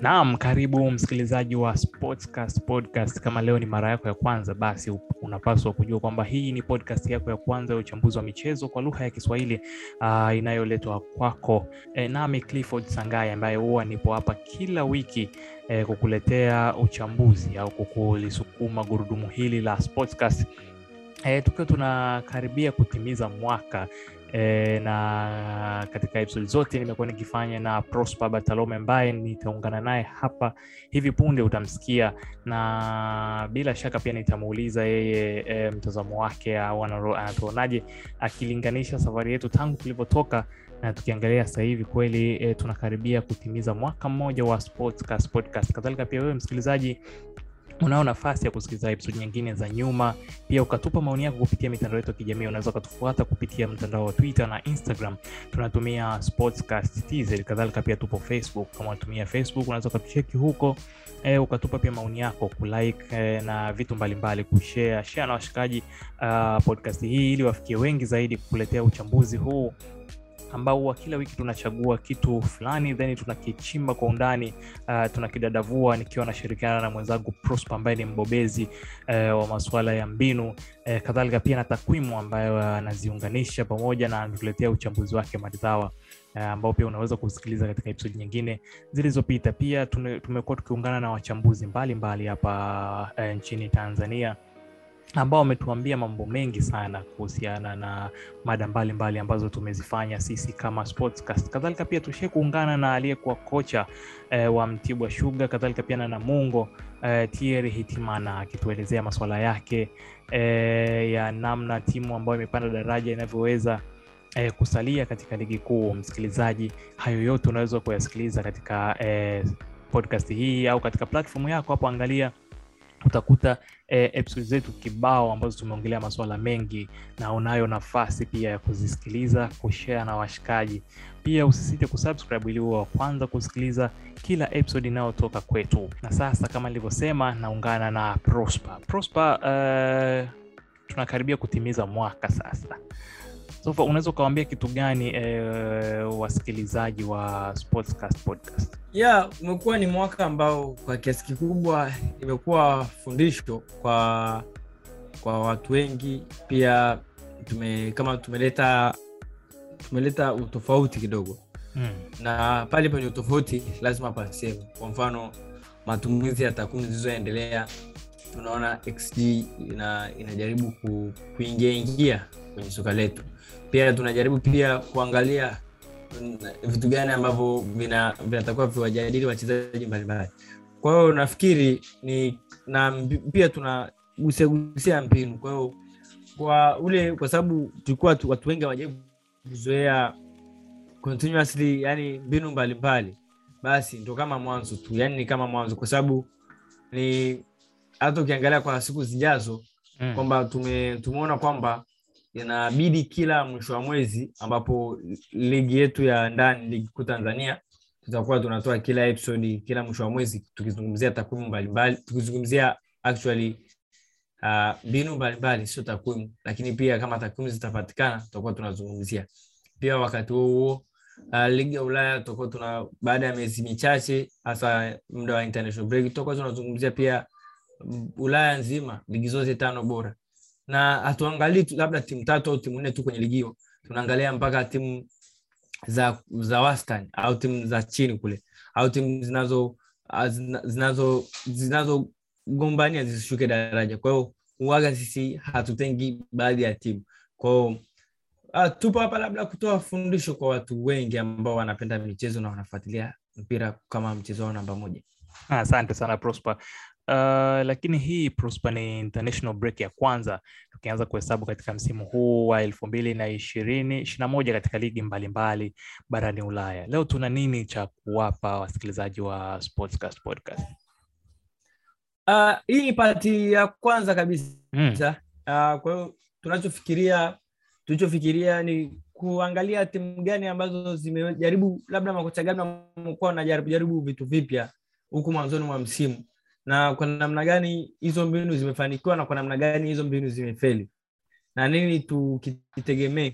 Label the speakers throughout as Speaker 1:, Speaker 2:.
Speaker 1: Naam, karibu msikilizaji wa Sportscast Podcast. Kama leo ni mara yako ya kwanza, basi unapaswa kujua kwamba hii ni podcast yako ya kwanza ya uchambuzi wa michezo kwa lugha ya Kiswahili uh, inayoletwa kwako e, nami Clifford Sangai ambaye huwa nipo hapa kila wiki e, kukuletea uchambuzi au kukulisukuma gurudumu hili la Sportscast e, tukiwa tunakaribia kutimiza mwaka E, na katika episode zote nimekuwa nikifanya na Prosper Bartalome ambaye nitaungana naye hapa hivi punde, utamsikia na bila shaka pia nitamuuliza yeye e, mtazamo wake au anatuonaje akilinganisha safari yetu tangu tulivyotoka na tukiangalia sasa hivi kweli e, tunakaribia kutimiza mwaka mmoja wa Sportscast Podcast. Kadhalika pia wewe msikilizaji unao nafasi ya kusikiliza episode nyingine za nyuma, pia ukatupa maoni yako kupitia mitandao yetu ya kijamii. Unaweza ukatufuata kupitia mtandao wa Twitter na Instagram, tunatumia Sportscast. Kadhalika pia tupo Facebook, kama unatumia Facebook unaweza ukatucheki huko e, ukatupa pia maoni yako, kulike e, na vitu mbalimbali, kushare share na washikaji uh, podcast hii ili wafikie wengi zaidi, kukuletea uchambuzi huu ambao huwa kila wiki tunachagua kitu fulani then tunakichimba kwa undani uh, tunakidadavua nikiwa nashirikiana na mwenzangu Prosper ambaye ni mbobezi uh, wa masuala ya mbinu uh, kadhalika pia na takwimu ambayo anaziunganisha uh, pamoja na anatuletea uchambuzi wake maridhawa uh, ambao pia unaweza kusikiliza katika episode nyingine zilizopita. Pia tumekuwa tukiungana na wachambuzi mbalimbali hapa uh, nchini Tanzania ambao wametuambia mambo mengi sana kuhusiana na mada mbalimbali ambazo tumezifanya sisi kama Sportscast. Kadhalika pia tushie kuungana na aliyekuwa kocha eh, wa Mtibwa Sugar, kadhalika pia na Namungo eh, Thierry Hitimana akituelezea masuala yake eh, ya namna timu ambayo imepanda daraja inavyoweza eh, kusalia katika ligi kuu. Msikilizaji, hayo yote unaweza kuyasikiliza katika eh, podcast hii au katika platform yako hapo, angalia utakuta eh, episode zetu kibao ambazo tumeongelea masuala mengi na unayo nafasi pia ya kuzisikiliza kushare na washikaji. Pia usisite kusubscribe ili uwe wa kwanza kusikiliza kila episode inayotoka kwetu. Na sasa kama nilivyosema naungana na prosper. Prosper uh, tunakaribia kutimiza mwaka sasa sofa unaweza ukawambia kitu gani eh, wasikilizaji wa Sportscast podcast?
Speaker 2: Yeah umekuwa ni mwaka ambao kwa kiasi kikubwa imekuwa fundisho kwa kwa watu wengi. Pia tume kama tumeleta tumeleta utofauti kidogo.
Speaker 1: Mm.
Speaker 2: na pale penye utofauti lazima pasehemu kwa mfano matumizi ya takwimu zilizoendelea tunaona xg ina, inajaribu ku, kuingia ingia kwenye soka letu pia tunajaribu pia kuangalia vitu gani ambavyo vinatakiwa vina viwajadili wachezaji mbalimbali. Kwa hiyo nafikiri ni na pia tunagusiagusia mbinu kwa hiyo kwa ule kwa sababu tulikuwa watu wengi hawajaribu kuzoea continuously yani mbinu mbalimbali basi ndo kama mwanzo tu. Yani ni kama mwanzo kwa sababu ni hata ukiangalia kwa siku zijazo mm. kwamba tume, tumeona kwamba inabidi kila mwisho wa mwezi ambapo ligi yetu ya ndani ligi kuu tanzania tutakuwa tunatoa kila episode kila mwisho wa mwezi tukizungumzia takwimu mbalimbali tukizungumzia actually mbinu uh, mbalimbali sio takwimu lakini pia kama takwimu zitapatikana tutakuwa tunazungumzia. Pia wakati huo huo uh, ligi ya ulaya tutakuwa tuna baada ya miezi michache hasa muda wa international break tutakuwa tunazungumzia pia ulaya nzima ligi zote tano bora na hatuangalii labda timu tatu au timu nne tu kwenye ligi hiyo. Tunaangalia mpaka timu za za wastani au timu za chini kule. Au timu zinazo zinazo zinazogombania zisishuke daraja. Kwa hiyo uwaga sisi hatutengi baadhi ya timu. Kwao uh, tupo hapa labda kutoa fundisho kwa watu wengi ambao wanapenda michezo na wanafuatilia mpira kama mchezo wao namba moja.
Speaker 1: Asante sana prosper Uh, lakini hii Prosper ni international break ya kwanza tukianza kuhesabu katika msimu huu wa elfu mbili na ishirini ishiri na moja katika ligi mbalimbali mbali, barani Ulaya. Leo tuna nini cha kuwapa wasikilizaji wa Sportscast podcast?
Speaker 2: Uh, hii ni pati ya kwanza kabisa
Speaker 1: Mm.
Speaker 2: uh, kwa hiyo tunachofikiria tulichofikiria ni kuangalia timu gani ambazo zimejaribu labda makocha gani wamekuwa wanajaribu jaribu vitu vipya huku mwanzoni mwa msimu na kwa namna gani hizo mbinu zimefanikiwa na kwa namna gani hizo mbinu zimefeli na nini tukitegemee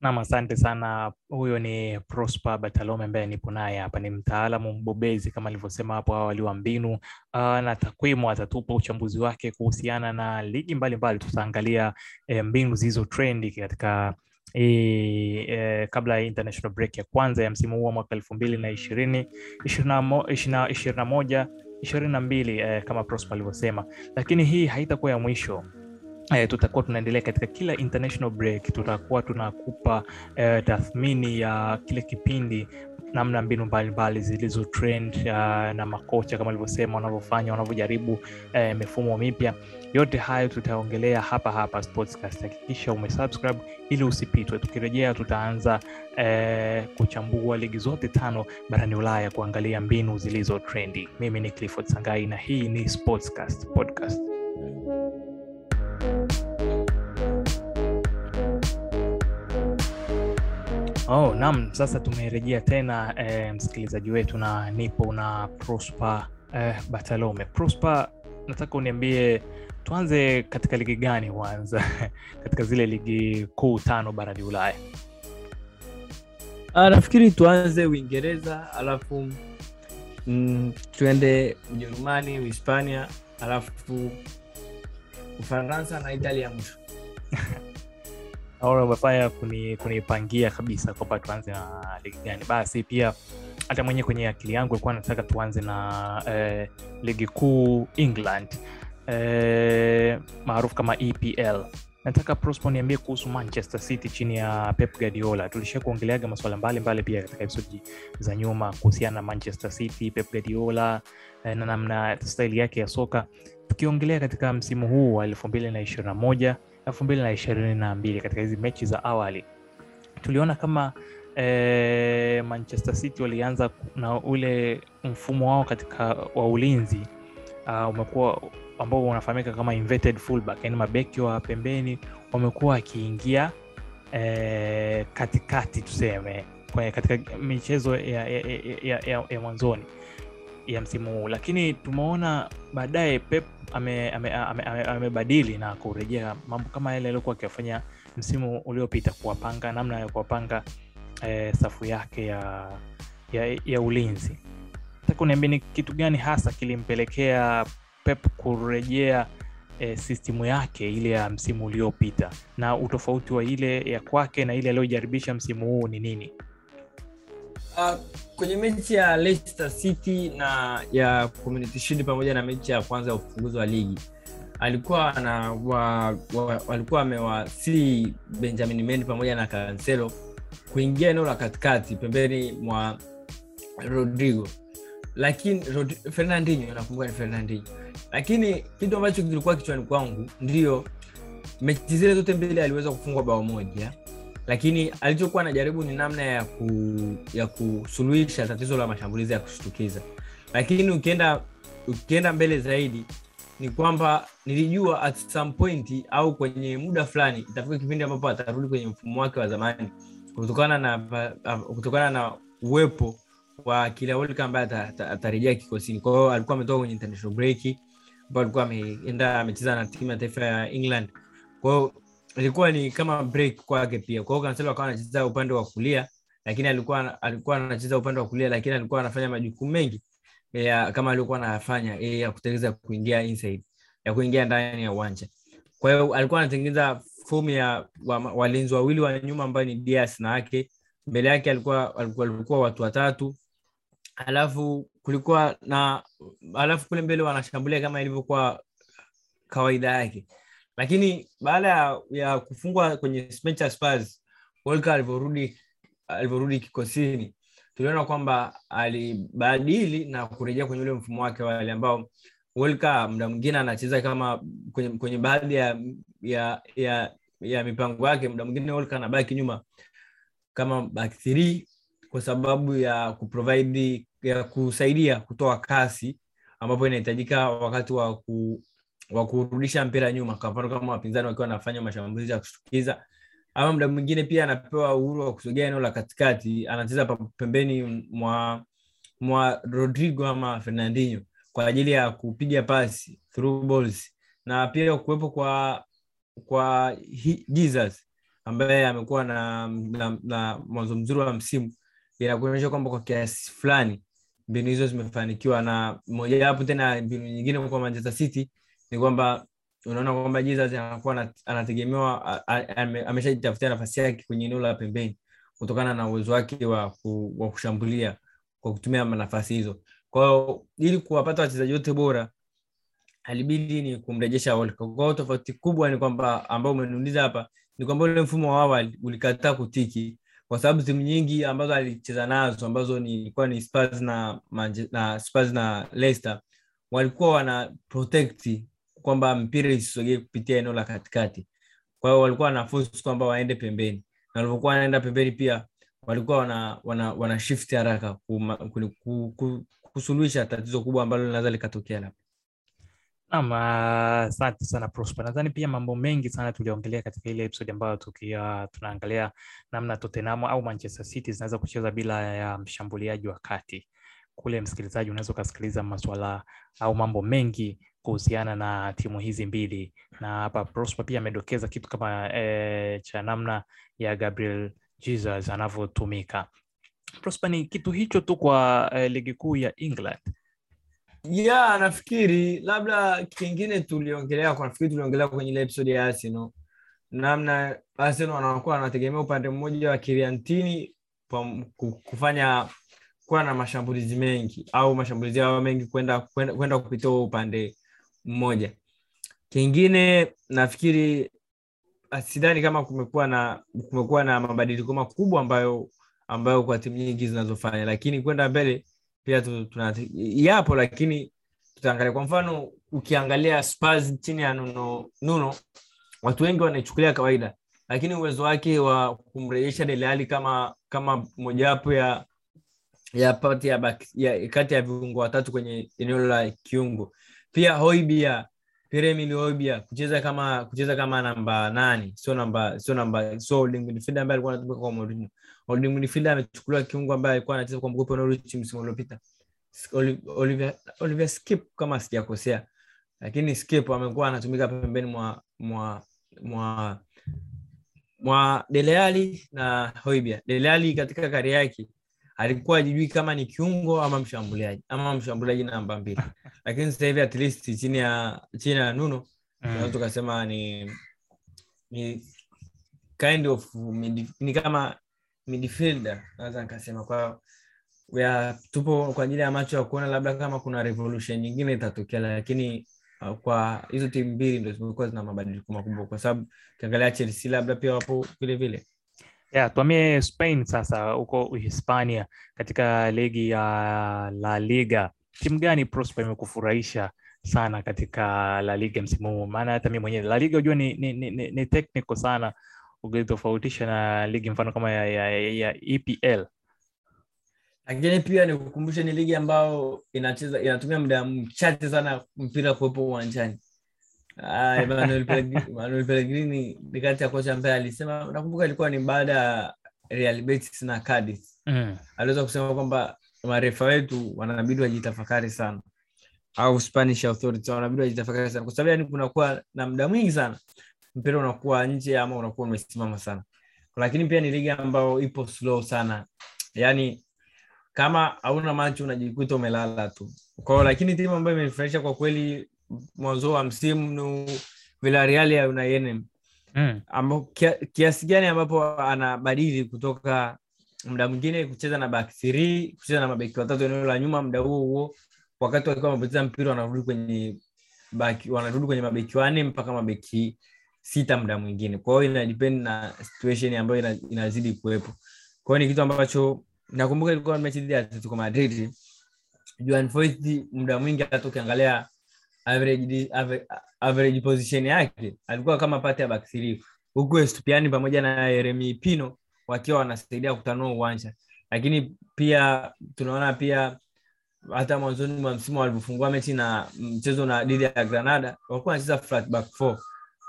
Speaker 1: Nam, asante sana. Huyo ni Prosper Batalome ambaye nipo naye hapa, ni mtaalamu mbobezi kama alivyosema hapo awali wa mbinu uh, na takwimu. Atatupa uchambuzi wake kuhusiana na ligi mbalimbali. Tutaangalia eh, mbinu zilizo trendi katika E, e, kabla ya international break ya kwanza ya msimu huu wa mwaka elfu mbili na ishirini ishirini na moja ishirini na mbili eh, kama Prosper alivyosema, lakini hii haitakuwa ya mwisho. Eh, tutakuwa tunaendelea katika kila international break, tutakuwa tunakupa eh, tathmini ya kile kipindi, namna mbinu mbalimbali zilizo trend uh, na makocha kama alivyosema wanavyofanya wanavyojaribu eh, mifumo mipya. Yote hayo tutaongelea hapa hapa Sportscast. Hakikisha umesubscribe ili usipitwe. Tukirejea tutaanza eh, kuchambua ligi zote tano barani Ulaya, kuangalia mbinu zilizo trendi. Mimi ni Clifford Sangai na hii ni Sportscast podcast. Oh, naam, sasa tumerejea tena eh, msikilizaji wetu na nipo na Prosper eh, Batalome. Prosper, nataka uniambie tuanze katika ligi gani kwanza katika zile ligi kuu tano barani Ulaya?
Speaker 2: Ah, nafikiri tuanze Uingereza alafu mm, tuende Ujerumani, Uhispania alafu Ufaransa na Italia mwisho.
Speaker 1: Umefanya kuni, kabisa kwamba tuanze na ligi gani. Basi pia hata mwenyewe kwenye akili yangu ilikuwa nataka tuanze na eh, ligi kuu England eh, maarufu kama EPL. Nataka Prosper niambie kuhusu Manchester City chini ya Pep Guardiola. Tulisha kuongeleaga masuala mbalimbali pia katika episodi za nyuma kuhusiana na Manchester City, Pep Guardiola eh, na namna staili yake ya soka, tukiongelea katika msimu huu wa elfu mbili na ishirini na moja elfu mbili na ishirini na mbili katika hizi mechi za awali tuliona kama eh, Manchester City walianza na ule mfumo wao katika wa ulinzi uh, umekuwa ambao unafahamika kama inverted fullback, yani mabeki wa pembeni wamekuwa wakiingia eh, katikati tuseme kwenye katika michezo ya, ya, ya, ya, ya mwanzoni ya msimu huu, lakini tumeona baadaye Pep amebadili ame, ame, ame, na kurejea mambo kama yale aliyokuwa akiyafanya msimu uliopita, kuwapanga namna ya kuwapanga eh, safu yake ya, ya, ya ulinzi. Uniambie ni kitu gani hasa kilimpelekea Pep kurejea e, sistimu yake ile ya msimu uliopita, na utofauti wa ile ya kwake na ile aliyojaribisha msimu huu ni nini?
Speaker 2: Uh, kwenye mechi ya Leicester City na ya Community pamoja na mechi ya kwanza ya ufunguzi wa ligi alikuwa na wa, wa, walikuwa amewasii Benjamin Mendy pamoja na Cancelo kuingia eneo la katikati pembeni mwa Rodrigo, lakini Rod, Fernandinho nakumbuka ni Fernandinho, lakini kitu ambacho kilikuwa kichwani kwangu ndio mechi zile zote mbili aliweza kufungwa bao moja. Lakini alichokuwa anajaribu ni namna ya ku, ya kusuluhisha tatizo la mashambulizi ya kushtukiza. Lakini ukienda ukienda mbele zaidi ni kwamba nilijua at some point au kwenye muda fulani itafika kipindi ambapo atarudi kwenye mfumo wake wa zamani kutokana na kutokana na uwepo wa kila ambaye atarejea kikosini. Kwa hiyo alikuwa ametoka kwenye international break ambao alikuwa ameenda amecheza na timu ya taifa ya England kwao ilikuwa ni kama break kwake pia. kwao kanselo akawa anacheza upande wa kulia, lakini alikuwa alikuwa anacheza upande wa kulia, lakini alikuwa anafanya majukumu mengi ya kama alikuwa anafanya ya kutengeneza kuingia inside, ya kuingia ndani ya uwanja. Kwa hiyo alikuwa anatengeneza fomu ya walinzi wa wawili wa nyuma ambao ni Diaz na yake Mbele yake alikuwa alikuwa, alikuwa watu watatu. Alafu kulikuwa na alafu kule mbele wanashambulia kama ilivyokuwa kawaida yake. Lakini baada ya, kufungwa kwenye Spurs, Walker alivyorudi alivyorudi kikosini, tuliona kwamba alibadili na kurejea kwenye ule mfumo wake wale ambao Walker muda mwingine anacheza kama kwenye, kwenye baadhi ya, ya, ya, ya mipango yake, muda mwingine Walker anabaki nyuma kama back 3 kwa sababu ya kuprovide ya kusaidia kutoa kasi ambapo inahitajika wakati wa ku, wa kurudisha mpira nyuma, kwa mfano kama wapinzani wakiwa wanafanya mashambulizi ya kushtukiza, ama muda mwingine pia anapewa uhuru wa kusogea eneo la katikati, anacheza pembeni mwa mwa Rodrigo ama Fernandinho kwa ajili ya kupiga pasi through balls, na pia kuwepo kwa kwa Jesus ambaye amekuwa na, na, na mwanzo mzuri wa msimu inakuonyesha kwamba kwa kiasi fulani mbinu hizo zimefanikiwa na mojawapo tena mbinu nyingine kwa manchester city ni kwamba unaona kwamba jesus anakuwa anategemewa ameshajitafutia nafasi yake kwenye eneo la pembeni kutokana na uwezo wake wa, ku, wa kushambulia kwa kutumia nafasi hizo kwa ili kuwapata wachezaji wote bora alibidi ni kumrejesha. Kwa tofauti kubwa ni kwamba ambao umeniuliza hapa ni kwamba ule mfumo wa awali ulikataa kutiki kwa sababu timu nyingi ambazo alicheza nazo ambazo ni ilikuwa ni Spurs na, manje, na Spurs na Leicester walikuwa wana protect kwamba mpira isisogee kupitia eneo la katikati. Kwa hiyo walikuwa wana force kwamba waende pembeni, na walipokuwa wanaenda pembeni pia walikuwa wana, wana, wana shift haraka kusuluhisha tatizo kubwa ambalo linaweza likatokea labda.
Speaker 1: Naam, ah, asante sana Prosper. Nadhani pia mambo mengi sana tuliongelea katika ile episode ambayo tukiwa tunaangalia namna Tottenham au Manchester City zinaweza kucheza bila ya mshambuliaji wa kati. Kule msikilizaji, unaweza ukasikiliza maswala au mambo mengi kuhusiana na timu hizi mbili, na hapa Prosper pia amedokeza kitu kama e, cha namna ya Gabriel Jesus anavyotumika. Prosper, ni kitu hicho tu kwa e, ligi kuu ya England.
Speaker 2: Ya nafikiri labda kingine tuliongelea nafikiri tuliongelea kwenye ile episode ya Arsenal namna Arsenal wanakuwa wanategemea upande mmoja wa Kiriantini kufanya kuwa na mashambulizi mengi au mashambulizi yao mengi kwenda kwenda kupitia upande mmoja. Kingine nafikiri sidhani kama kumekuwa na kumekuwa na mabadiliko makubwa ambayo ambayo kwa timu nyingi zinazofanya, lakini kwenda mbele pia yapo, lakini tutaangalia. Kwa mfano ukiangalia Spurs chini ya Nuno, Nuno watu wengi wanaichukulia kawaida, lakini uwezo wake wa kumrejesha Dele kama kama mojawapo ya ya pati ya, ya kati ya viungo watatu kwenye eneo la kiungo. Pia Hoibia Pierre-Emile Hoibia kucheza kama kucheza kama namba nane, sio namba sio namba sio ambaye alikuwa anatumika kwa Mourinho. Holding midfielder amechukuliwa kiungo ambaye alikuwa anacheza kwa mkopo Norwich msimu uliopita. Oli- Oliver Oliver Skip kama sijakosea. Lakini Skip amekuwa anatumika pembeni mwa mwa mwa mwa Dele Alli na Hoibia. Dele Alli katika kari yake alikuwa ajijui kama ni kiungo ama mshambuliaji ama mshambuliaji namba mbili, lakini sasa hivi at least chini ya chini ya Nuno tunaweza
Speaker 1: Mm.
Speaker 2: tukasema ni ni kind of ni kama midfielder naweza nikasema. Kwa ya, tupo kwa ajili ya macho ya kuona labda kama kuna revolution nyingine itatokea, lakini uh, kwa hizo timu mbili ndo zimekuwa zina mabadiliko makubwa, kwa sababu ukiangalia Chelsea labda pia wapo vile vile.
Speaker 1: Yeah, tuamie Spain sasa, huko Uhispania, katika ligi ya La Liga, timu gani Prosper imekufurahisha sana katika La Liga msimu huu? Maana hata mimi mwenyewe La Liga unajua ni, ni, ni, ni, ni technical sana ukitofautisha na ligi mfano kama ya, ya, ya, EPL.
Speaker 2: lakini pia nikukumbushe ni ligi ambayo inacheza inatumia muda mchache sana mpira kuwepo uwanjani. Manuel Emmanuel Pellegrini- ni kati ya kocha ambaye alisema nakumbuka ilikuwa ni baada ya Real Betis na Cadiz
Speaker 1: Mm.
Speaker 2: aliweza kusema kwamba marefa wetu wanabidi wajitafakari sana. Au Spanish authority wanabidi wajitafakari sana. Kwa sababu yani kunakuwa na muda mwingi sana mpira unakuwa nje ama unakuwa umesimama sana. Lakini pia ni ligi ambayo ipo slow sana. Yani kama hauna macho unajikuta umelala tu. Kwao lakini timu ambayo imenifurahisha kwa kweli mwanzo wa msimu ni Villarreal ya Unai
Speaker 1: Mm.
Speaker 2: kia, kiasi gani ambapo anabadili kutoka muda mwingine kucheza na back three, kucheza na mabeki watatu eneo la nyuma, muda huo huo wakati wakiwa wamepoteza mpira wanarudi kwenye baki, wanarudi kwenye mabeki wanne mpaka mabeki sita muda mwingine. Kwa hiyo na situation ambayo ina, inazidi kuwepo. Kwa ni kitu ambacho nakumbuka ilikuwa mechi dhidi ya Atletico Madrid. Juan muda mwingi hata ukiangalia average, position yake alikuwa kama pati ya back huku Estupiani pamoja na Yeremi Pino wakiwa wanasaidia kutanua uwanja, lakini pia tunaona pia hata mwanzoni mwa msimu walivyofungua mechi na mchezo na dhidi ya Granada walikuwa wanacheza flat back four.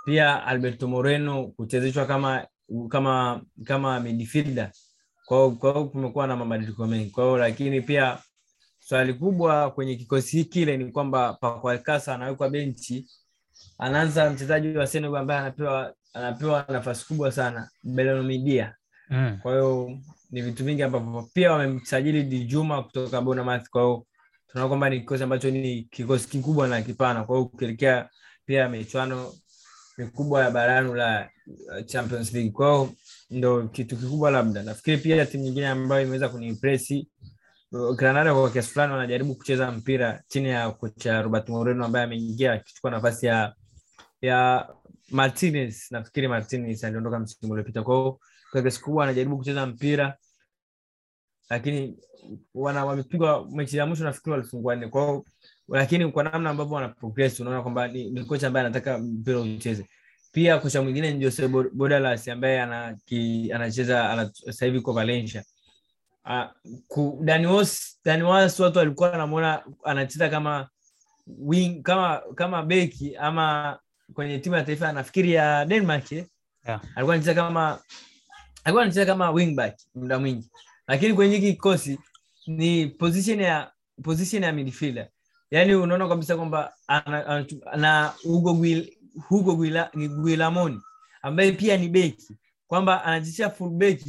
Speaker 2: Pia Alberto Moreno kuchezeshwa kama kama kama midfielder. Kwao kwao kumekuwa na mabadiliko mengi. kwao, lakini pia swali kubwa kwenye kikosi kile ni kwamba Paco Alcácer anawekwa benchi, anaanza mchezaji wa Senegal ambaye anapewa anapewa nafasi kubwa sana Belnomidia.
Speaker 1: Mm.
Speaker 2: Kwa hiyo ni vitu vingi ambavyo pia wamemsajili Dijuma kutoka Bonamath. Kwa hiyo tunaona kwamba ni kikosi ambacho ni kikosi kikubwa na kipana. Kwa hiyo ukielekea pia michuano mikubwa ya barani Ulaya uh, Champions League. kwao ndo kitu kikubwa, labda nafikiri pia timu nyingine ambayo imeweza kuniimpresi uh, Granada kwa kiasi fulani wanajaribu kucheza mpira chini ya kocha Robert Moreno ambaye ameingia akichukua nafasi ya ya Martinez. Nafikiri Martinez aliondoka msimu uliopita. kwao kwa kiasi kubwa wanajaribu kucheza mpira, lakini wana wamepigwa mechi ya mwisho, nafikiri walifungwa nne. Kwa hiyo lakini kwa namna ambavyo wana progress unaona kwamba ni, ni kocha ambaye anataka mpira ucheze. Pia kocha mwingine ni Jose Bordalas ambaye anacheza sasa hivi kwa Valencia. Uh, Dani Wos watu walikuwa wanamuona anacheza kama wing kama kama beki ama kwenye timu ya taifa nafikiri ya Denmark eh?
Speaker 1: Yeah.
Speaker 2: alikuwa anacheza kama alikuwa anacheza kama wingback muda mwingi, lakini kwenye hiki kikosi ni position ya position ya midfielder, yaani unaona kabisa kwamba na Hugo Guil, Hugo Guila, Guilamoni ambaye pia ni beki kwamba anachezea fullback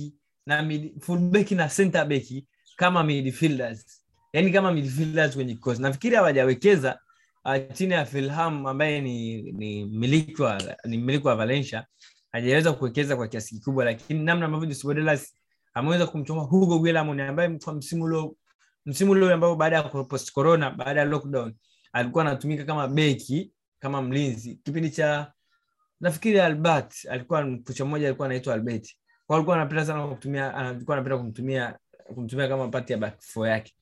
Speaker 2: na mid, fullback na center beki kama midfielders, yani kama midfielders kwenye kikosi. Nafikiri hawajawekeza uh, chini ya Fulham ambaye ni ni mmiliki wa ni mmiliki wa Valencia hajaweza kuwekeza kwa kiasi kikubwa, lakini namna ambavyo ameweza kumchoma Hugo Guillamon ambaye kwa msimu ule msimu ule ambao baada ya post corona, baada ya lockdown alikuwa anatumika kama beki, kama mlinzi. Kipindi cha nafikiri Albert alikuwa kocha mmoja alikuwa anaitwa Albert, kwa alikuwa anapenda sana kutumia, alikuwa anapenda kumtumia kumtumia kama pati ya back four yake,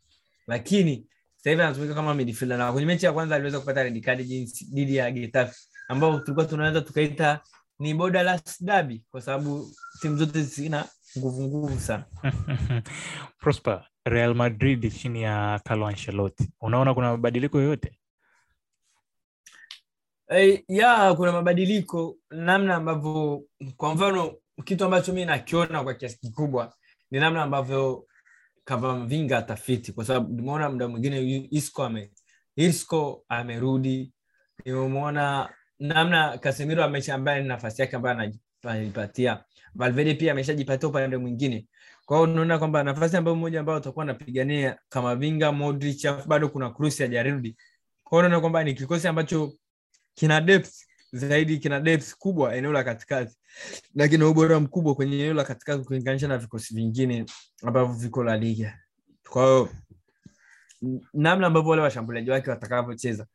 Speaker 2: lakini sasa hivi anatumika kama midfielder, na kwenye mechi ya kwanza aliweza kupata red card jinsi dhidi ya Getafe ambao tulikuwa tunaweza tukaita ni borderless derby kwa sababu timu zote zina nguvu nguvu sana.
Speaker 1: Prosper, Real Madrid chini ya Carlo Ancelotti, unaona kuna mabadiliko yoyote?
Speaker 2: Hey, ya kuna mabadiliko namna ambavyo, kwa mfano, kitu ambacho mi nakiona kwa kiasi kikubwa ni namna ambavyo Kamavinga atafiti, kwa sababu nimeona muda mwingine Isco ame amerudi, nimemwona namna Casemiro amesha nafasi yake ambayo anajipatia. Valverde pia ameshajipatia upande mwingine. Kwa unaona kwamba nafasi ambayo mmoja ambao utakuwa anapigania Kamavinga, Modric, alafu bado kuna Kroos hajarudi. Kwa hiyo unaona kwamba ni kikosi ambacho kina depth zaidi, kina depth kubwa eneo la katikati na kina ubora mkubwa kwenye eneo la katikati kulinganisha na vikosi vingine ambavyo viko La Liga. Kwa namna ambavyo wale washambuliaji wake watakavyocheza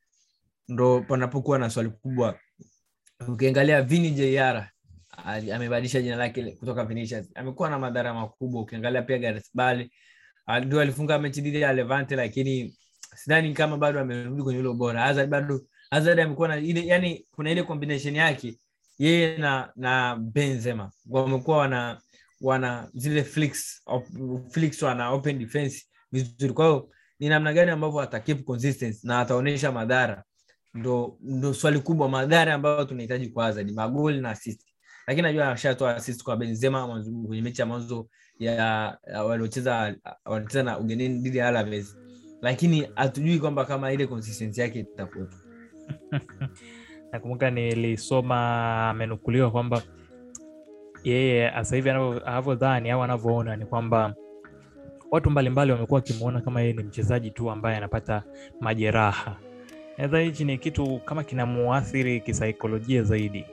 Speaker 2: ndo panapokuwa na swali kubwa. Ukiangalia Vini Jr amebadilisha jina lake kutoka Vinicius, amekuwa na madhara makubwa. Ukiangalia pia Gareth Bale ndio alifunga mechi dhidi ya Levante, lakini sidhani kama bado amerudi kwenye ule ubora. Hazard bado Hazard amekuwa na ile, yani kuna ile combination yake yeye na na Benzema wamekuwa wana wana zile flicks flicks, wana open defense vizuri. Kwa hiyo ni namna gani ambavyo ata keep consistency na ataonyesha madhara ndo, ndo swali kubwa, madhara ambayo tunahitaji kwa Hazard, magoli na assist. Lakini najua ashatoa assist kwa Benzema kwenye mechi ya mwanzo ya waliocheza wanacheza na ugenini dhidi ya Alaves, lakini hatujui kwamba kama ile consistency yake itakuwepo.
Speaker 1: Nakumbuka nilisoma amenukuliwa kwamba yeye sasa hivi anavyodhani au anavyoona ni kwamba watu mbalimbali wamekuwa wakimwona kama yeye ni mchezaji tu ambaye anapata majeraha. Nadhani hichi ni kitu kama kinamuathiri kisaikolojia zaidi.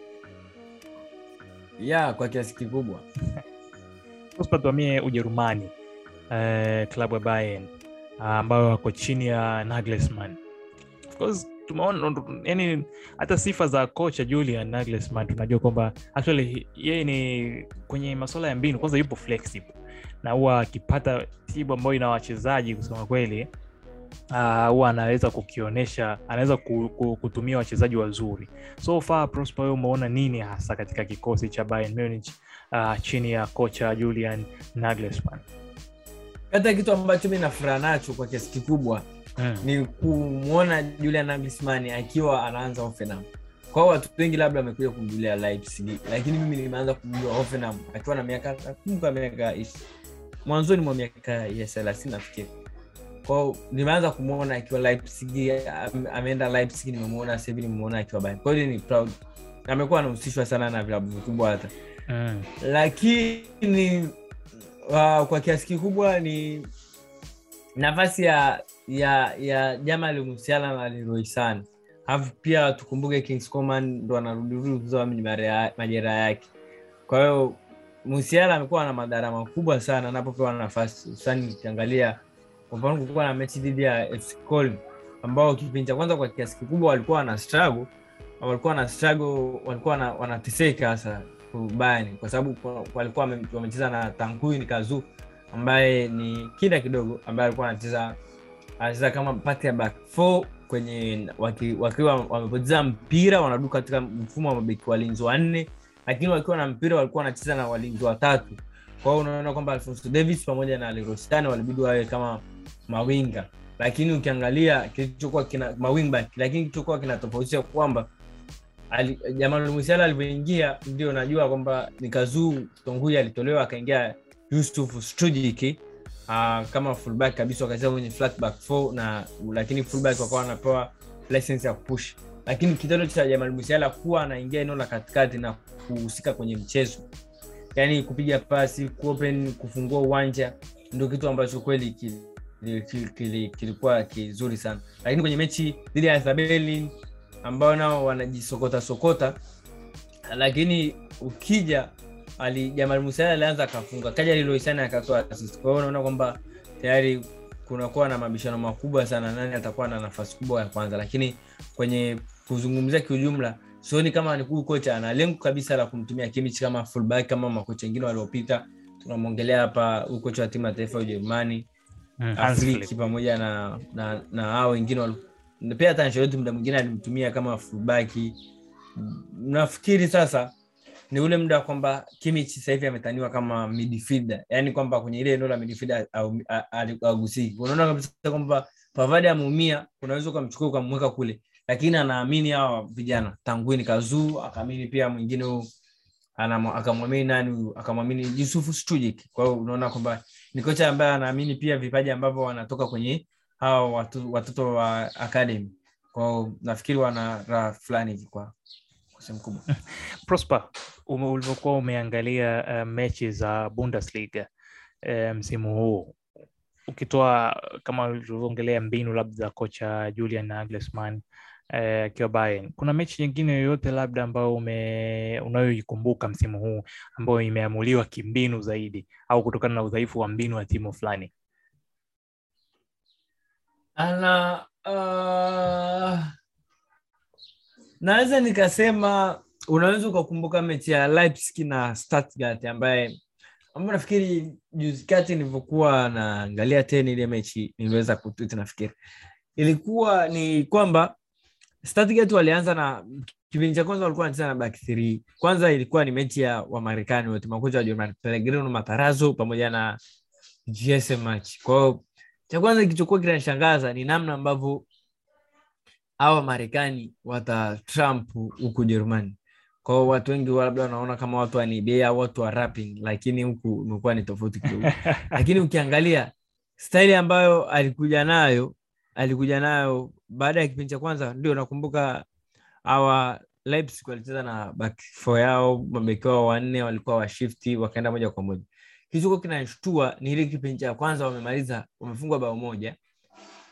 Speaker 2: Ya kwa kiasi kikubwa.
Speaker 1: Tuamie Ujerumani, uh, klabu ya Bayern ambayo wako chini ya Nagelsmann. Of hata sifa za kocha Julian Nagelsmann tunajua kwamba actually yeye ni kwenye masuala ya mbinu, kwanza yupo flexible na huwa akipata timu ambayo ina wachezaji kusema kweli huwa uh, anaweza kukionyesha, anaweza kutumia wachezaji wazuri. So far Prosper, wewe umeona nini hasa katika kikosi cha Bayern Munich uh, chini ya kocha Julian Nagelsmann?
Speaker 2: Hata kitu ambacho mi nafuraha nacho kwa kiasi kikubwa hmm, ni kumwona Julian Nagelsmann akiwa anaanza Hoffenheim. Kwa watu wengi labda wamekuja kumjulia Leipzig, lakini mimi nimeanza kumjua Hoffenheim akiwa na miaka nakumbuka miaka mwanzoni mwa miaka ya thelathini nafikiri kwao nimeanza kumwona akiwa Leipzig, ameenda Leipzig, nimemwona sahivi hivi nimemwona akiwa Bayern. Kwa ni proud amekuwa anahusishwa sana na vilabu vikubwa hata
Speaker 1: mm.
Speaker 2: lakini uh, kwa kiasi kikubwa ni nafasi ya ya ya Jamal Musiala na Leroy sana Alafu pia tukumbuke Kings Coman ndo anarudirudi kuzoa majeraha yake. Kwa hiyo Musiala amekuwa na madhara makubwa sana anapopewa nafasi, hususani ukiangalia kwa mfano kulikuwa na mechi dhidi ya FC Köln ambao kipindi cha kwanza kwa kiasi kikubwa walikuwa wana struggle walikuwa na struggle walikuwa na, wanateseka hasa Bayern kwa sababu walikuwa wamecheza na Tanguy Kazu ambaye ni kinda kidogo ambaye alikuwa anacheza anacheza kama pati ya back four kwenye waki, wakiwa wamepoteza mpira wanaduka katika mfumo wa mabeki walinzi wanne lakini wakiwa na mpira walikuwa wanacheza na walinzi watatu. Kwa hiyo unaona kwamba Alphonso Davis pamoja na Leroy Sane walibidi wawe kama mawinga. Lakini ukiangalia kilichokuwa kina mawingback lakini kilichokuwa kinatofautisha kwamba Jamal Musiala alivyoingia ndio najua kwamba ni Kazuu Tongui alitolewa akaingia Yusuf Strujic uh, kama fullback kabisa wakacheza kwenye flat back na lakini fullback wakawa wanapewa license ya kupush. Lakini kitendo cha Jamal Musiala kuwa anaingia eneo la katikati na kuhusika kwenye mchezo yani kupiga pasi kuopen kufungua uwanja ndio kitu ambacho kweli kilikuwa kizuri sana. Lakini kwenye mechi dhidi ya Berlin ambao nao wanajisokota sokota lakini ukija ali Jamal Musiala alianza akafunga kaja Leroy akatoa assist. Kwa hiyo unaona kwamba tayari kunakuwa na mabishano makubwa sana nani atakuwa na nafasi kubwa ya kwanza. Lakini kwenye kuzungumzia kiujumla sioni kama huyu kocha ana lengo kabisa la kumtumia Kimmich kama fullback kama makocha wengine waliopita. Tunamwongelea hapa huyu kocha wa timu ya taifa ya Ujerumani
Speaker 1: Mm,
Speaker 2: pamoja na na na hao wengine pia hata Ancelotti muda mwingine alimtumia kama fullback. Nafikiri sasa ni ule muda kwamba Kimmich sasa hivi ametaniwa kama midfielder, yani kwamba kwenye ile eneo la midfielder agusiki. Unaona kabisa kwamba Pavard ameumia, unaweza ukamchukua ukamweka kule, lakini anaamini hawa vijana tanguini Kazuu, akaamini pia mwingine huyu akamwamini nani huyu, akamwamini Yusuf Stujic. Kwa hiyo unaona kwamba ni kocha ambaye anaamini pia vipaji ambavyo wanatoka kwenye hawa watu, watoto wa academy. Kwao nafikiri wana raha fulani hivi kwa
Speaker 1: Prosper, ume, ulivyokuwa umeangalia uh, mechi za Bundesliga msimu msimu huu ukitoa kama ulivyoongelea mbinu labda za kocha Julian Nagelsmann uh, Bayern, kuna mechi nyingine yoyote labda ambayo ume unayoikumbuka msimu huu ambayo imeamuliwa kimbinu zaidi au kutokana na udhaifu wa mbinu wa timu fulani?
Speaker 2: ana uh, naweza nikasema unaweza ukakumbuka mechi ya Leipzig na Stuttgart ambaye ambayo nafikiri juzi kati nilivyokuwa naangalia tena ile mechi niliweza kutwit nafikiri ilikuwa ni kwamba Stuttgart walianza na kipindi cha kwanza walikuwa wanacheza na back three. Kwanza ilikuwa ni mechi ya Wamarekani wote makocha wa Jerumani Pellegrino Matarazzo pamoja na GSM match. Kwa hiyo cha kwanza kilichokuwa kinanishangaza ni namna ambavyo hawa Marekani wata Trump huku Jerumani. Kwa hiyo watu wengi labda wanaona kama watu wa NBA au watu wa rapping, lakini huku imekuwa ni tofauti kidogo. lakini ukiangalia staili ambayo alikuja nayo alikuja nayo baada ya kipindi cha kwanza, ndio nakumbuka hawa Leipzig walicheza na back four yao, mabeki wao wanne walikuwa washifti, wakaenda moja kwa moja. Kilichokuwa kinashtua ni ile kipindi cha kwanza wamemaliza wamefungwa bao moja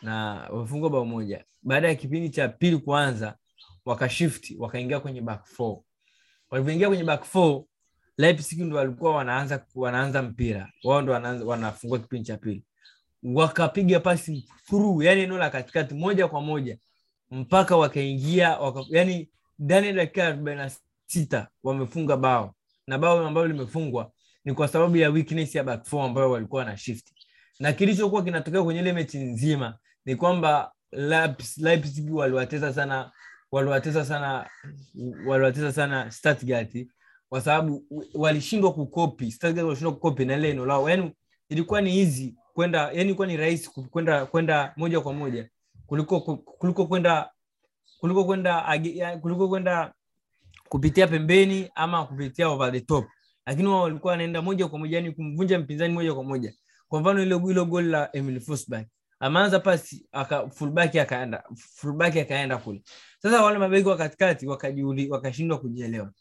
Speaker 2: na wamefungwa bao moja. Baada ya kipindi cha pili kuanza wakashifti wakaingia kwenye back four. Walivyoingia kwenye back four Leipzig ndo walikuwa wanaanza wanaanza mpira. Wao ndo wanafungua kipindi cha pili wakapiga pasi through yani eneo la katikati moja kwa moja mpaka wakaingia waka, yani ndani ya dakika arobaini na sita wamefunga bao. Na bao ambalo limefungwa ni kwa sababu ya weakness ya back four ambayo walikuwa na shift. Na kilichokuwa kinatokea kwenye ile mechi nzima ni kwamba Leipzig waliwateza sana waliwateza sana waliwateza sana Stuttgart kwa sababu walishindwa kukopi Stuttgart walishindwa kukopi na ile eneo lao. Yani ilikuwa ni easy kwenda yani ilikuwa ni rahisi kwenda kwenda moja kwa moja kuliko kuliko kwenda kuliko kwenda kuliko kwenda kupitia pembeni ama kupitia over the top. Lakini wao walikuwa wanaenda moja kwa moja yani kumvunja mpinzani moja kwa moja. Kwa mfano ile ile goli la Emil Forsberg. Ameanza pasi aka fullback akaenda fullback akaenda kule. Sasa wale mabeki wa katikati wakajiuli wakashindwa kujielewa.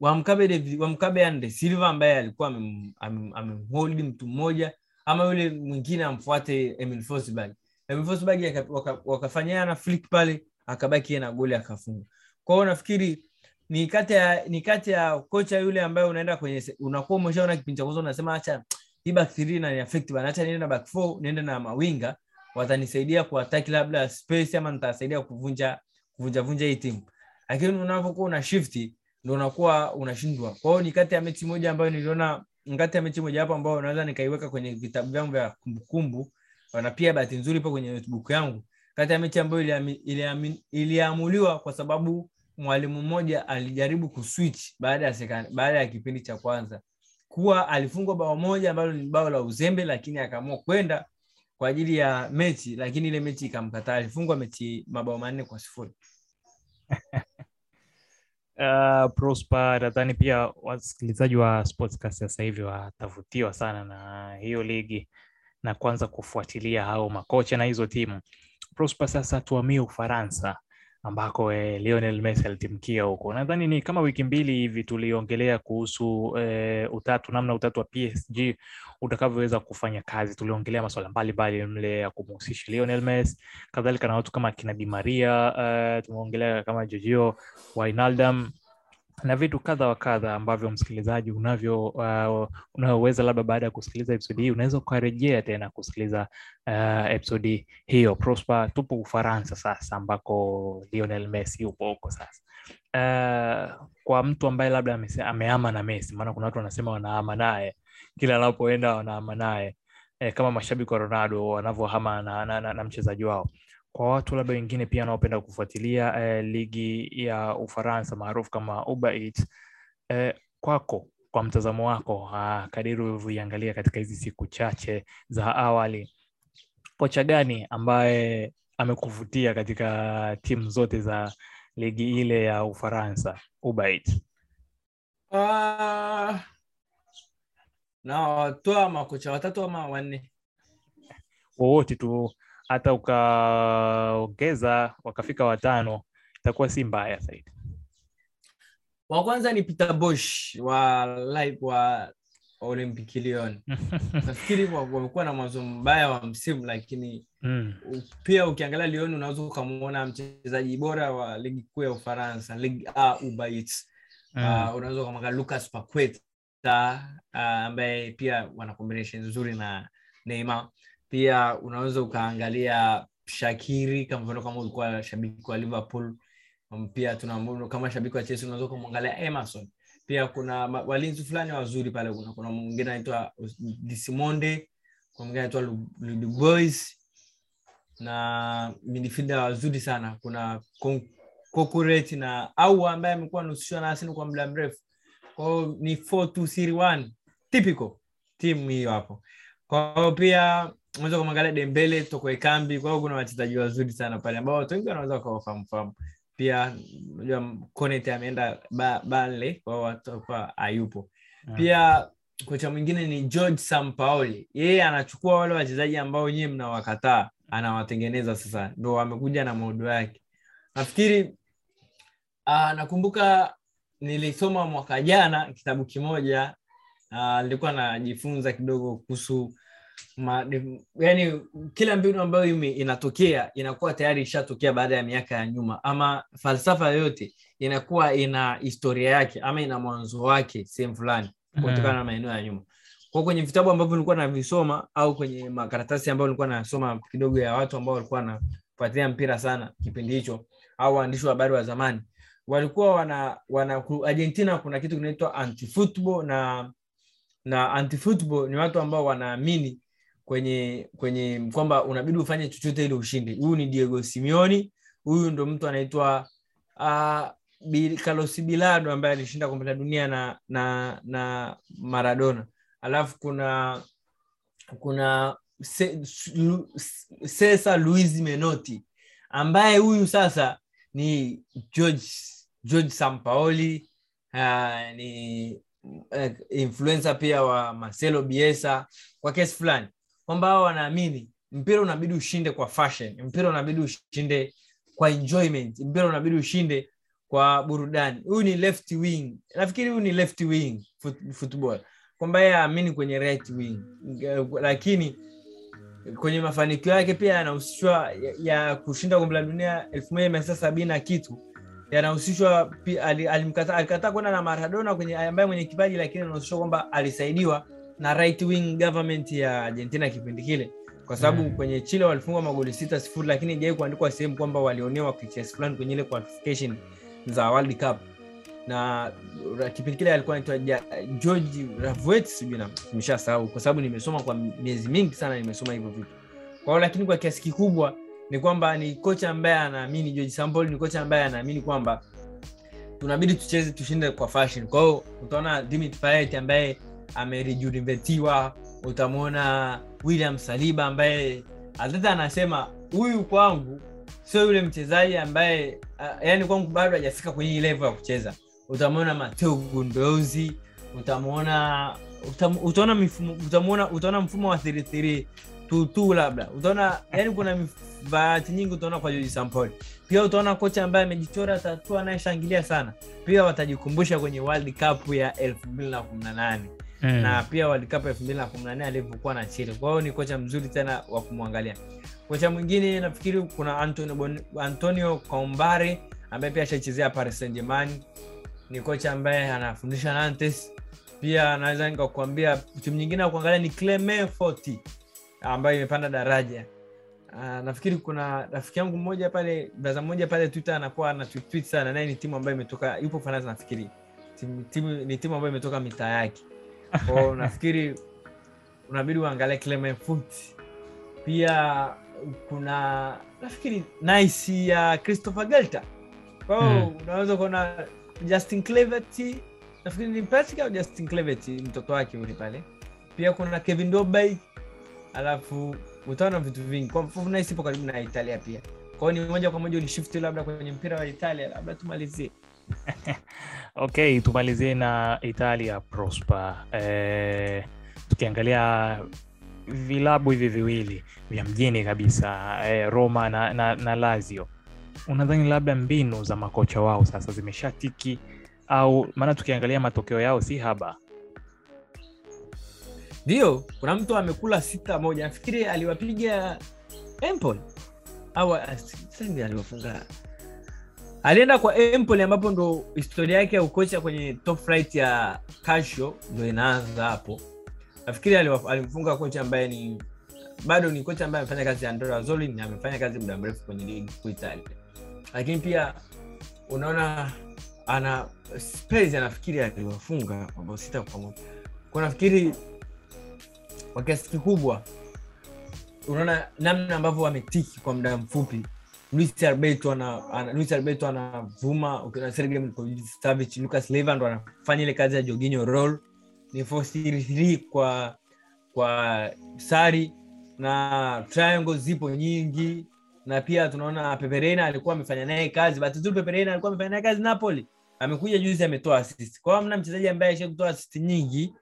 Speaker 2: Wamkabe wamkabe Andre silva ambaye alikuwa amem- amem- amemhold mtu mmoja ama yule mwingine amfuate Emil Forsberg. Emil Forsberg aka- waka- wakafanyana flick pale akabaki na goli akafunga. Kwa nafikiri ni kati ya ni kati ya kocha yule ambaye unaenda kwenye unakuwa umeshaona kipindi cha kwanza unasema acha hii back 3 na affect bana. Acha niende na back 4, niende na mawinga. Watanisaidia kuattack labda space ama nitasaidia kuvunja kuvunja vunja hii timu lakini unapokuwa una shift ndio unakuwa unashindwa. Kwa ni kati ya mechi moja ambayo niliona ni kati ya mechi moja hapo ambayo naweza nikaiweka kwenye vitabu vyangu vya kumbukumbu na pia bahati nzuri ipo kwenye notebook yangu. Kati ya mechi ambayo iliamuliwa kwa sababu mwalimu mmoja alijaribu kuswitch baada ya sekani, baada ya kipindi cha kwanza. Kuwa alifungwa bao moja ambalo ni bao la uzembe lakini akaamua kwenda kwa ajili ya mechi lakini ile mechi ikamkataa. Alifungwa mechi mabao manne kwa sifuri
Speaker 1: Uh, Prosper, nadhani pia wasikilizaji wa Sportscast sasa hivi watavutiwa sana na hiyo ligi na kuanza kufuatilia hao makocha na hizo timu. Prosper, sasa tuamie Ufaransa ambako eh, Lionel Messi alitimkia huko. Nadhani ni kama wiki mbili hivi tuliongelea kuhusu eh, utatu, namna utatu wa PSG utakavyoweza kufanya kazi. Tuliongelea masuala mbalimbali mle ya kumhusisha Lionel Messi, kadhalika na watu kama kina Di Maria, eh, tumeongelea kama Giorgio Wijnaldum na vitu kadha wa kadha ambavyo msikilizaji unavyo uh, unayoweza labda baada ya kusikiliza episodi hii unaweza ukarejea tena kusikiliza uh, episodi hiyo. Prosper, tupo Ufaransa sasa ambako Lionel Messi yupo huko sasa. Uh, kwa mtu ambaye labda ameama na Messi, maana kuna watu wanasema wanaama naye kila anapoenda wanaama naye eh, kama mashabiki wa Ronaldo wanavyohama na, na, na, na mchezaji wao kwa watu labda wengine pia wanaopenda kufuatilia eh, ligi ya Ufaransa maarufu kama Uber Eats eh, kwako kwa mtazamo wako ah, kadiri ulivyoiangalia katika hizi siku chache za awali, kocha gani ambaye amekuvutia katika timu zote za ligi ile ya Ufaransa Uber Eats?
Speaker 2: uh, na makocha watatu ama wanne
Speaker 1: wowote tu, hata ukaongeza wakafika watano, itakuwa si mbaya zaidi.
Speaker 2: wa kwanza ni Peter bosh wa live wa Olympic Lyon. Nafikiri wamekuwa na mwanzo mbaya wa msimu, lakini
Speaker 1: mm.
Speaker 2: pia ukiangalia Lyon unaweza ukamwona mchezaji bora wa ligi kuu ya Ufaransa, Ligue A Uber
Speaker 1: Mm.
Speaker 2: Uh, unaweza ukamwaga Lucas Paqueta uh, ambaye pia wana combination nzuri na Neymar. Pia unaweza ukaangalia Shakiri kama mfano kama ulikuwa shabiki wa Liverpool. Um, pia tuna kama shabiki wa Chelsea unaweza ukamwangalia Emerson. Pia kuna walinzi fulani wazuri pale. Kuna kuna mwingine anaitwa Disimonde, kuna mwingine anaitwa Ludubois na midfielder wazuri sana. Kuna Kokureti na au ambaye amekuwa anahusishwa na asini kwa muda mrefu. kwao ni 4-2-3-1 typical timu hiyo hapo. kwao pia unaweza kumwangalia Dembele tokoe kambi Kwa hiyo kuna wachezaji wazuri sana pale ambao watu wengi wanaweza wakawafahamufahamu. Pia unajua Konate ameenda ba, Burnley kwa hiyo watakuwa hayupo. Pia kocha mwingine ni George Sampaoli. Yeye anachukua wale wachezaji ambao nyie mnawakataa, anawatengeneza sasa, ndo amekuja na maudo yake. Nafikiri uh, nakumbuka nilisoma mwaka jana kitabu kimoja uh, najifunza kidogo kuhusu ma, yani kila mbinu ambayo inatokea inakuwa tayari ishatokea baada ya miaka ya nyuma. Ama falsafa yoyote inakuwa ina historia yake ama ina mwanzo wake sehemu fulani kutokana na maeneo ya nyuma. Kwa kwenye vitabu ambavyo nilikuwa navisoma au kwenye makaratasi ambayo nilikuwa nasoma kidogo ya watu ambao walikuwa wanafuatilia mpira sana kipindi hicho au waandishi wa habari wa zamani walikuwa wana, wana argentina kuna kitu kinaitwa anti football na na anti football ni watu ambao wanaamini kwenye kwenye kwamba unabidi ufanye chochote ili ushinde. Huyu ni diego simeoni huyu ndo mtu anaitwa uh, Bi- carlos bilado ambaye alishinda kombe la dunia na na na maradona. Alafu kuna kuna Cesar Luis Menotti ambaye huyu sasa ni George George Sampaoli uh, ni uh, influencer pia wa Marcelo Bielsa kwa kesi fulani kwamba hao wanaamini mpira unabidi ushinde kwa fashion mpira unabidi ushinde kwa enjoyment mpira unabidi ushinde kwa burudani. Huyu ni left wing. Nafikiri huyu ni left wing foot, football. Kwamba yeye aamini kwenye right wing. Lakini kwenye mafanikio yake pia yanahusishwa ya, ya kushinda kombe la dunia elfu moja mia tisa sabini na kitu. Yanahusishwa alikataa alikata kwenda na maradona kwenye ambaye mwenye kipaji lakini anahusishwa kwamba alisaidiwa na right wing government ya argentina kipindi kile. Kwa sababu mm. kwenye chile walifungwa magoli sita sifuri lakini ijawai kuandikwa sehemu kwamba walionewa kwa kiasi fulani kwenye ile qualification za world cup. Na kipindi kile alikuwa anaitwa george ravuet sijui nimeshasahau kwa sababu nimesoma kwa miezi mingi sana nimesoma hivyo vitu. Kwao, lakini kwa kiasi kikubwa ni kwamba ni kocha ambaye anaamini george sampol ni kocha ambaye anaamini kwamba tunabidi tucheze tushinde kwa fashion. Kwa hiyo utaona dimit payet ambaye amerijuvetiwa utamwona william saliba ambaye atata anasema huyu kwangu sio yule mchezaji ambaye uh, yani kwangu bado hajafika kwenye level ya kucheza. Utamwona mateo gundozi utamwona utam, utaona utaona mfumo wa 33 tutu labda. Utaona yani kuna bahati nyingi utaona kwa Joji Sampaoli. Pia utaona kocha ambaye amejichora tatua anayeshangilia sana. Pia watajikumbusha kwenye World Cup ya 2018 mm. na pia World Cup 2014 alivyokuwa na Chile. Kwa hiyo ni kocha mzuri tena wa kumwangalia. Kocha mwingine nafikiri kuna Antonio, Antonio Kombare ambaye pia ashachezea Paris Saint-Germain. Ni kocha ambaye anafundisha Nantes. Pia naweza nikakwambia timu nyingine ya kuangalia ni Clement Forti ambayo imepanda daraja. Uh, nafikiri kuna rafiki yangu mmoja pale braza mmoja pale twitter anakuwa ana tweet sana naye ni timu ambayo imetoka yupo faransa nafikiri. Timu, timu, ni timu ambayo imetoka mitaa yake kwao nafikiri unabidi uangalie Clement pia kuna nafikiri nice ya christopher gelta kwao mm. unaweza kuona justin Cleverty, nafikiri ni patrick au justin Cleverty, mtoto wake uli pale. Pia kuna kevin dobay alafu utaona vitu vingi. Kwa mfano nice ipo karibu na italia pia. Kwao ni moja kwa moja ulishifti labda kwenye mpira wa italia. Labda tumalizie
Speaker 1: okay tumalizie na italia prosper. Eh, tukiangalia vilabu hivi viwili vya mjini kabisa eh, roma na, na, na lazio. Unadhani labda mbinu za makocha wao sasa zimeshatiki au maana tukiangalia matokeo yao si haba?
Speaker 2: Ndio kuna mtu amekula sita moja. Nafikiri aliwapiga empol au aliwafunga alienda kwa empoli ambapo ndo historia yake ya ukocha kwenye top flight ya Calcio ndo inaanza hapo. Nafikiri alimfunga kocha ambaye ni bado ni kocha ambaye amefanya kazi andrea na amefanya kazi muda mrefu kwenye ligi kuu italia. Lakini pia unaona ana Spurs anafikiri aliwafunga mabao sita kwa moja. Kwa nafikiri kwa kiasi kikubwa unaona namna ambavyo wametiki kwa muda mfupi luis alberto ana, ana, luis anavuma ukiona lucas leiva ndo anafanya ile kazi ya jorginho roll ni 4 kwa kwa sari na triangle zipo nyingi na pia tunaona peperena alikuwa amefanya naye kazi. Bahati nzuri peperena alikuwa amefanya naye kazi napoli. Amekuja juzi ametoa assist. Kwa mna mchezaji ambaye aisha kutoa assist nyingi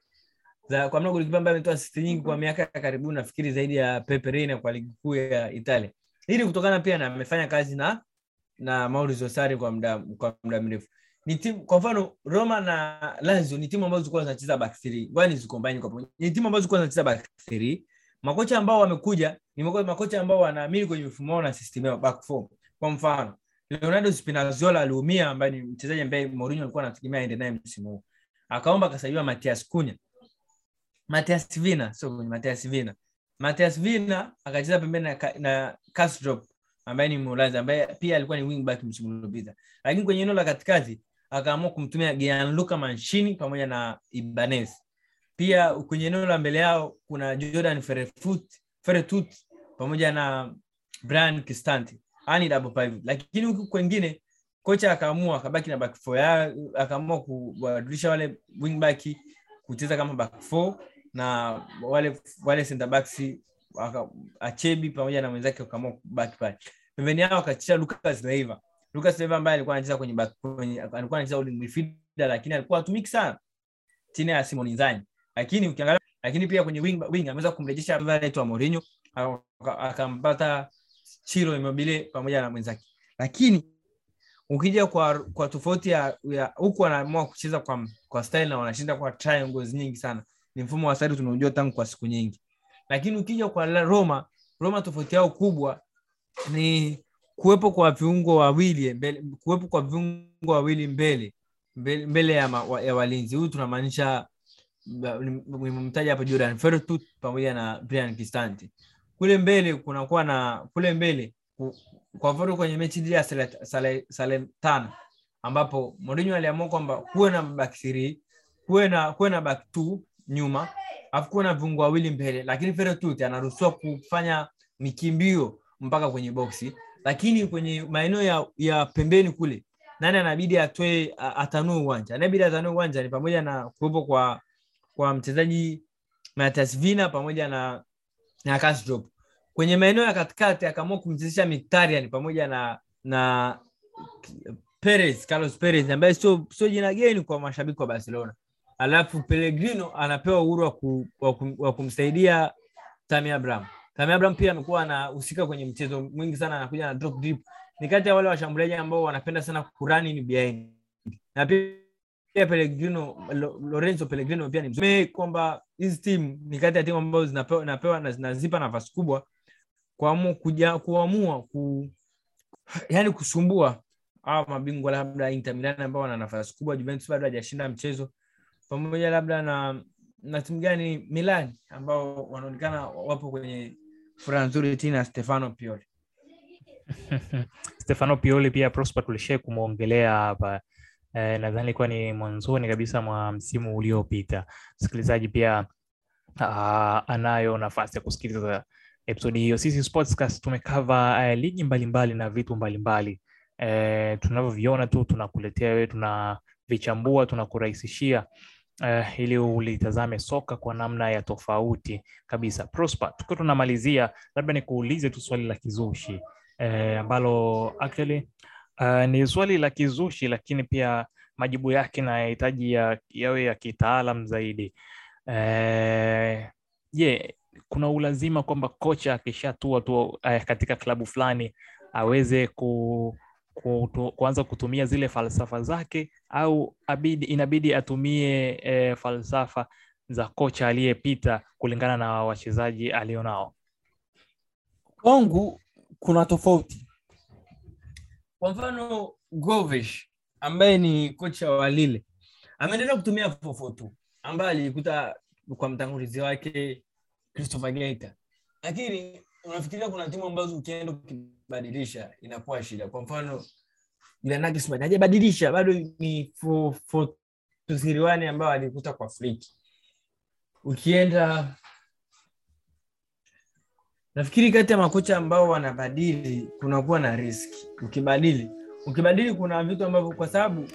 Speaker 2: za kwa mna golikipa ambaye ametoa assist nyingi kwa miaka ya karibuni nafikiri zaidi ya peperena kwa ligi kuu ya italia hili kutokana pia na amefanya kazi na na Maurizio Sarri kwa muda kwa muda mrefu. Ni timu kwa mfano Roma na Lazio ni timu ambazo zilikuwa zinacheza back three. Kwani zikombine kwa pamoja ni timu ambazo zilikuwa zinacheza back three. Makocha ambao wamekuja ni makocha ambao wanaamini kwenye mfumo na system yao back four. Kwa mfano Leonardo Spinazzola aliumia ambaye ni mchezaji ambaye Mourinho alikuwa anategemea aende naye msimu huu. Akaomba akasaidiwa Matias Cunha Matias Vina sio Matias Vina Matias Vina akacheza pembeni na, na Castro ambaye ni Mholanzi ambaye pia alikuwa ni wing back msimu uliopita. Lakini kwenye eneo la katikati akaamua kumtumia Gianluca Mancini pamoja na Ibanez. Pia kwenye eneo la mbele yao kuna Jordan Ferretut Ferretut pamoja na Brian Cristante. Ani double pivot lakini huku kwengine kocha akaamua akabaki na back four yao, akaamua kubadilisha wale wing kucheza kama back four na wale wale center backs Achebi pamoja na mwenzake wakaamua kubaki pale. Pembeni yao akacheza Lucas Leiva. Lucas Leiva ambaye alikuwa anacheza kwenye back kwenye alikuwa anacheza midfielder lakini alikuwa hatumiki sana chini ya Simon Inzaghi. Lakini ukiangalia lakini pia kwenye wing, wing ameweza kumrejesha anaitwa Mourinho akampata Chiro Immobile pamoja na mwenzake. Lakini ukija kwa kwa tofauti ya ya- huku wanaamua kucheza kwa kwa style na wanashinda kwa triangles nyingi sana. Ni mfumo wa style tunaujua tangu kwa siku nyingi lakini ukija kwa roma roma tofauti yao kubwa ni kuwepo kwa viungo wawili mbele, kuwepo kwa viungo wawili mbele mbele, mbele ya, ma, ya walinzi huyu tunamaanisha nimemtaja hapo jordan fertut pamoja na brian Kistanti. kule mbele kunakuwa na kule mbele kwa mfano kwenye mechi dhidi ya Sale- Sale- salentana ambapo Mourinho aliamua kwamba kuwe na back 3 kuwe na kuwe na back 2 nyuma alafu kuwe na viungo wawili mbele lakini fertut anaruhusiwa kufanya mikimbio mpaka kwenye boksi. Lakini kwenye maeneo ya, ya pembeni kule nani anabidi atoe atanue uwanja? Anabidi atanue uwanja ni pamoja na kuwepo kwa kwa mchezaji Matias Vina pamoja na na Kastrop kwenye maeneo ya katikati akaamua kumchezesha Mkhitaryan pamoja na na Perez Carlos Perez ambaye sio sio jina geni kwa mashabiki wa Barcelona alafu Pellegrino anapewa uhuru wa, ku, wa, kum, wa kumsaidia Tammy Abraham. Tammy Abraham pia amekuwa anahusika kwenye mchezo mwingi sana anakuja na drop deep. Ni kati ya wale washambuliaji ambao wanapenda sana kurani ni behind na pia Pellegrino Lorenzo Pellegrino pia ni mzuri. Kwamba hizi timu ni kati ya timu ambazo zinapewa, napewa na zinazipa nafasi kubwa kuamua kuja kuamua ku, yani kusumbua hawa mabingwa labda Inter Milan ambao wana nafasi kubwa. Juventus bado hajashinda mchezo, pamoja labda na na timu gani Milan ambao wanaonekana wapo kwenye furaha nzuri tena, Stefano Pioli.
Speaker 1: Stefano Pioli pia Prosper tulishai kumwongelea hapa eh, nadhani ilikuwa ni mwanzoni kabisa mwa msimu uliopita. Msikilizaji pia uh, anayo nafasi ya kusikiliza episodi hiyo. Sisi Sportscast tumekava uh, ligi mbalimbali na vitu mbalimbali eh, tunavyoviona tu tunakuletea wewe, tunavichambua, tunakurahisishia eh, ili ulitazame soka kwa namna ya tofauti kabisa. Prosper, tukiwa tunamalizia, labda nikuulize tu swali la kizushi eh, ambalo actually uh, ni swali la kizushi lakini pia majibu yake nayahitaji ya, yawe ya kitaalam zaidi. Je, uh, yeah, kuna ulazima kwamba kocha akishatua tu eh, katika klabu fulani aweze ku, kutu, kuanza kutumia zile falsafa zake au abidi, inabidi atumie e, falsafa za kocha aliyepita kulingana na wachezaji alionao?
Speaker 2: kwangu kuna tofauti kwa mfano govish ambaye ni kocha wa lile ameendelea kutumia 442 ambaye alikuta kwa mtangulizi wake christopher gaita lakini unafikiria kuna timu ambazo ukienda ukibadilisha inakuwa shida. Kwa mfano Gianakis hajabadilisha bado ni 4-2-3-1 ambayo alikuta kwa fliki ukienda nafikiri kati ya makocha ambao wanabadili kunakuwa na riski ukibadili ukibadili kuna vitu ambavyo kwa sababu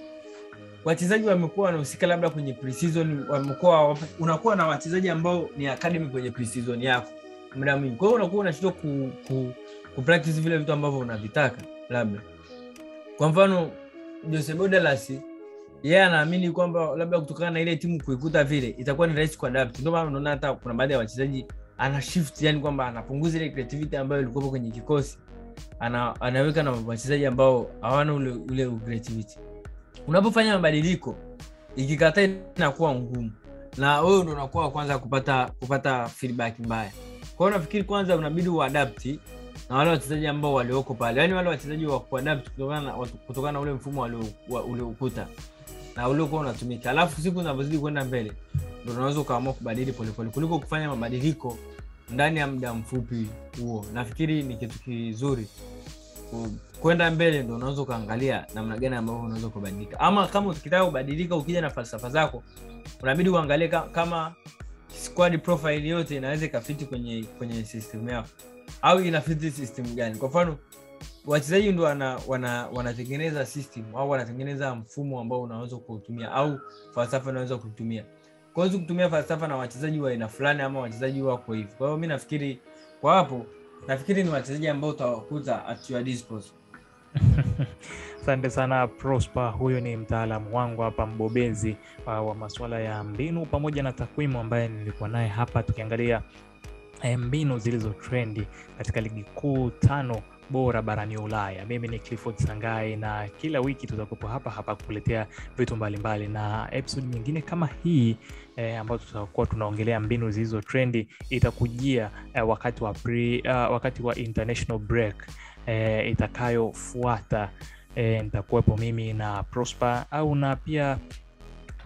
Speaker 2: wachezaji wamekuwa wanahusika labda kwenye pre-season wamekuwa unakuwa na wachezaji ambao ni academy kwenye pre-season yako muda mwingi kwa hiyo unakuwa unashindwa ku, ku, ku practice vile vitu ambavyo unavitaka labda. Kwa mfano Jose Bodelas yeye anaamini kwamba labda kutokana na ile timu kuikuta vile itakuwa ni rahisi kuadapt. Ndio maana unaona hata kuna baadhi ya wachezaji ana shift yani kwamba anapunguza ile creativity ambayo ilikuwa kwenye kikosi. Ana, anaweka na wachezaji ambao hawana ule ule creativity. Unapofanya mabadiliko ikikataa inakuwa ngumu. Na wewe ndo unakuwa wa kwanza kupata kupata feedback mbaya kwa nafikiri kwanza unabidi uadapti na wale wachezaji ambao walioko pale. Yaani wale wachezaji wa kuadapti kutokana kutokana na ule mfumo uliokuta na uliokuwa unatumika. Alafu siku zinavyozidi kwenda mbele ndo unaweza ukaamua kubadili polepole kuliko kufanya mabadiliko ndani ya muda mfupi huo. Nafikiri ni kitu kizuri. Kwenda mbele ndo unaweza ukaangalia namna gani ambavyo unaweza kubadilika. Ama kama ukitaka kubadilika ukija na falsafa zako unabidi uangalie kama squad profile yote inaweza ikafiti kwenye kwenye system yao. Au inafiti system gani? Kwa mfano wachezaji ndo wana, wana, wanatengeneza system au wanatengeneza mfumo ambao unaweza kuutumia au falsafa unaweza kutumia kwawezi kutumia falsafa na wachezaji wa aina fulani ama wachezaji wako hivi. Kwa hiyo mi nafikiri kwa hapo nafikiri ni wachezaji ambao utawakuta at your disposal
Speaker 1: Asante sana Prosper, huyo ni mtaalamu wangu hapa, mbobezi wa masuala ya mbinu pamoja na takwimu, ambaye nilikuwa naye hapa tukiangalia eh, mbinu zilizo trendi katika ligi kuu tano bora barani Ulaya. Mimi ni Clifford Sangai na kila wiki tutakuwepo hapa hapa kukuletea vitu mbalimbali mbali. Na episode nyingine kama hii eh, ambayo tutakuwa tunaongelea mbinu zilizo trendi itakujia eh, wakati wa pre, uh, wakati wa international break eh, itakayofuata e, nitakuwepo mimi na Prosper au na pia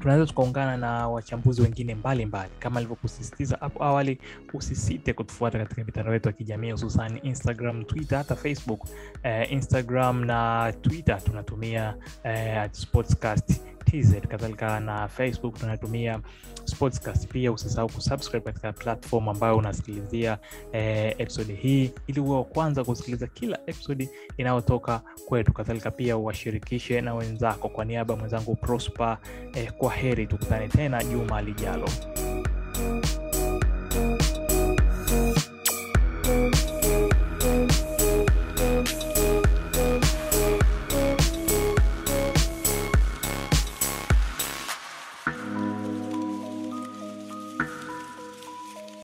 Speaker 1: tunaweza tukaungana na wachambuzi wengine mbalimbali mbali. Kama alivyokusisitiza hapo awali, usisite kutufuata katika mitandao yetu ya kijamii hususan Instagram, Twitter, hata Facebook. Eh, Instagram na Twitter tunatumia eh, Sportscast TZ, kadhalika na Facebook tunatumia Sportscast. Pia usisahau kusubscribe katika platform ambayo unasikilizia eh, episodi hii ili uwe wa kwanza kusikiliza kila episodi inayotoka kwetu. Kadhalika pia uwashirikishe na wenzako. Kwa niaba ya mwenzangu Prosper, eh, kwa heri, tukutane tena juma lijalo.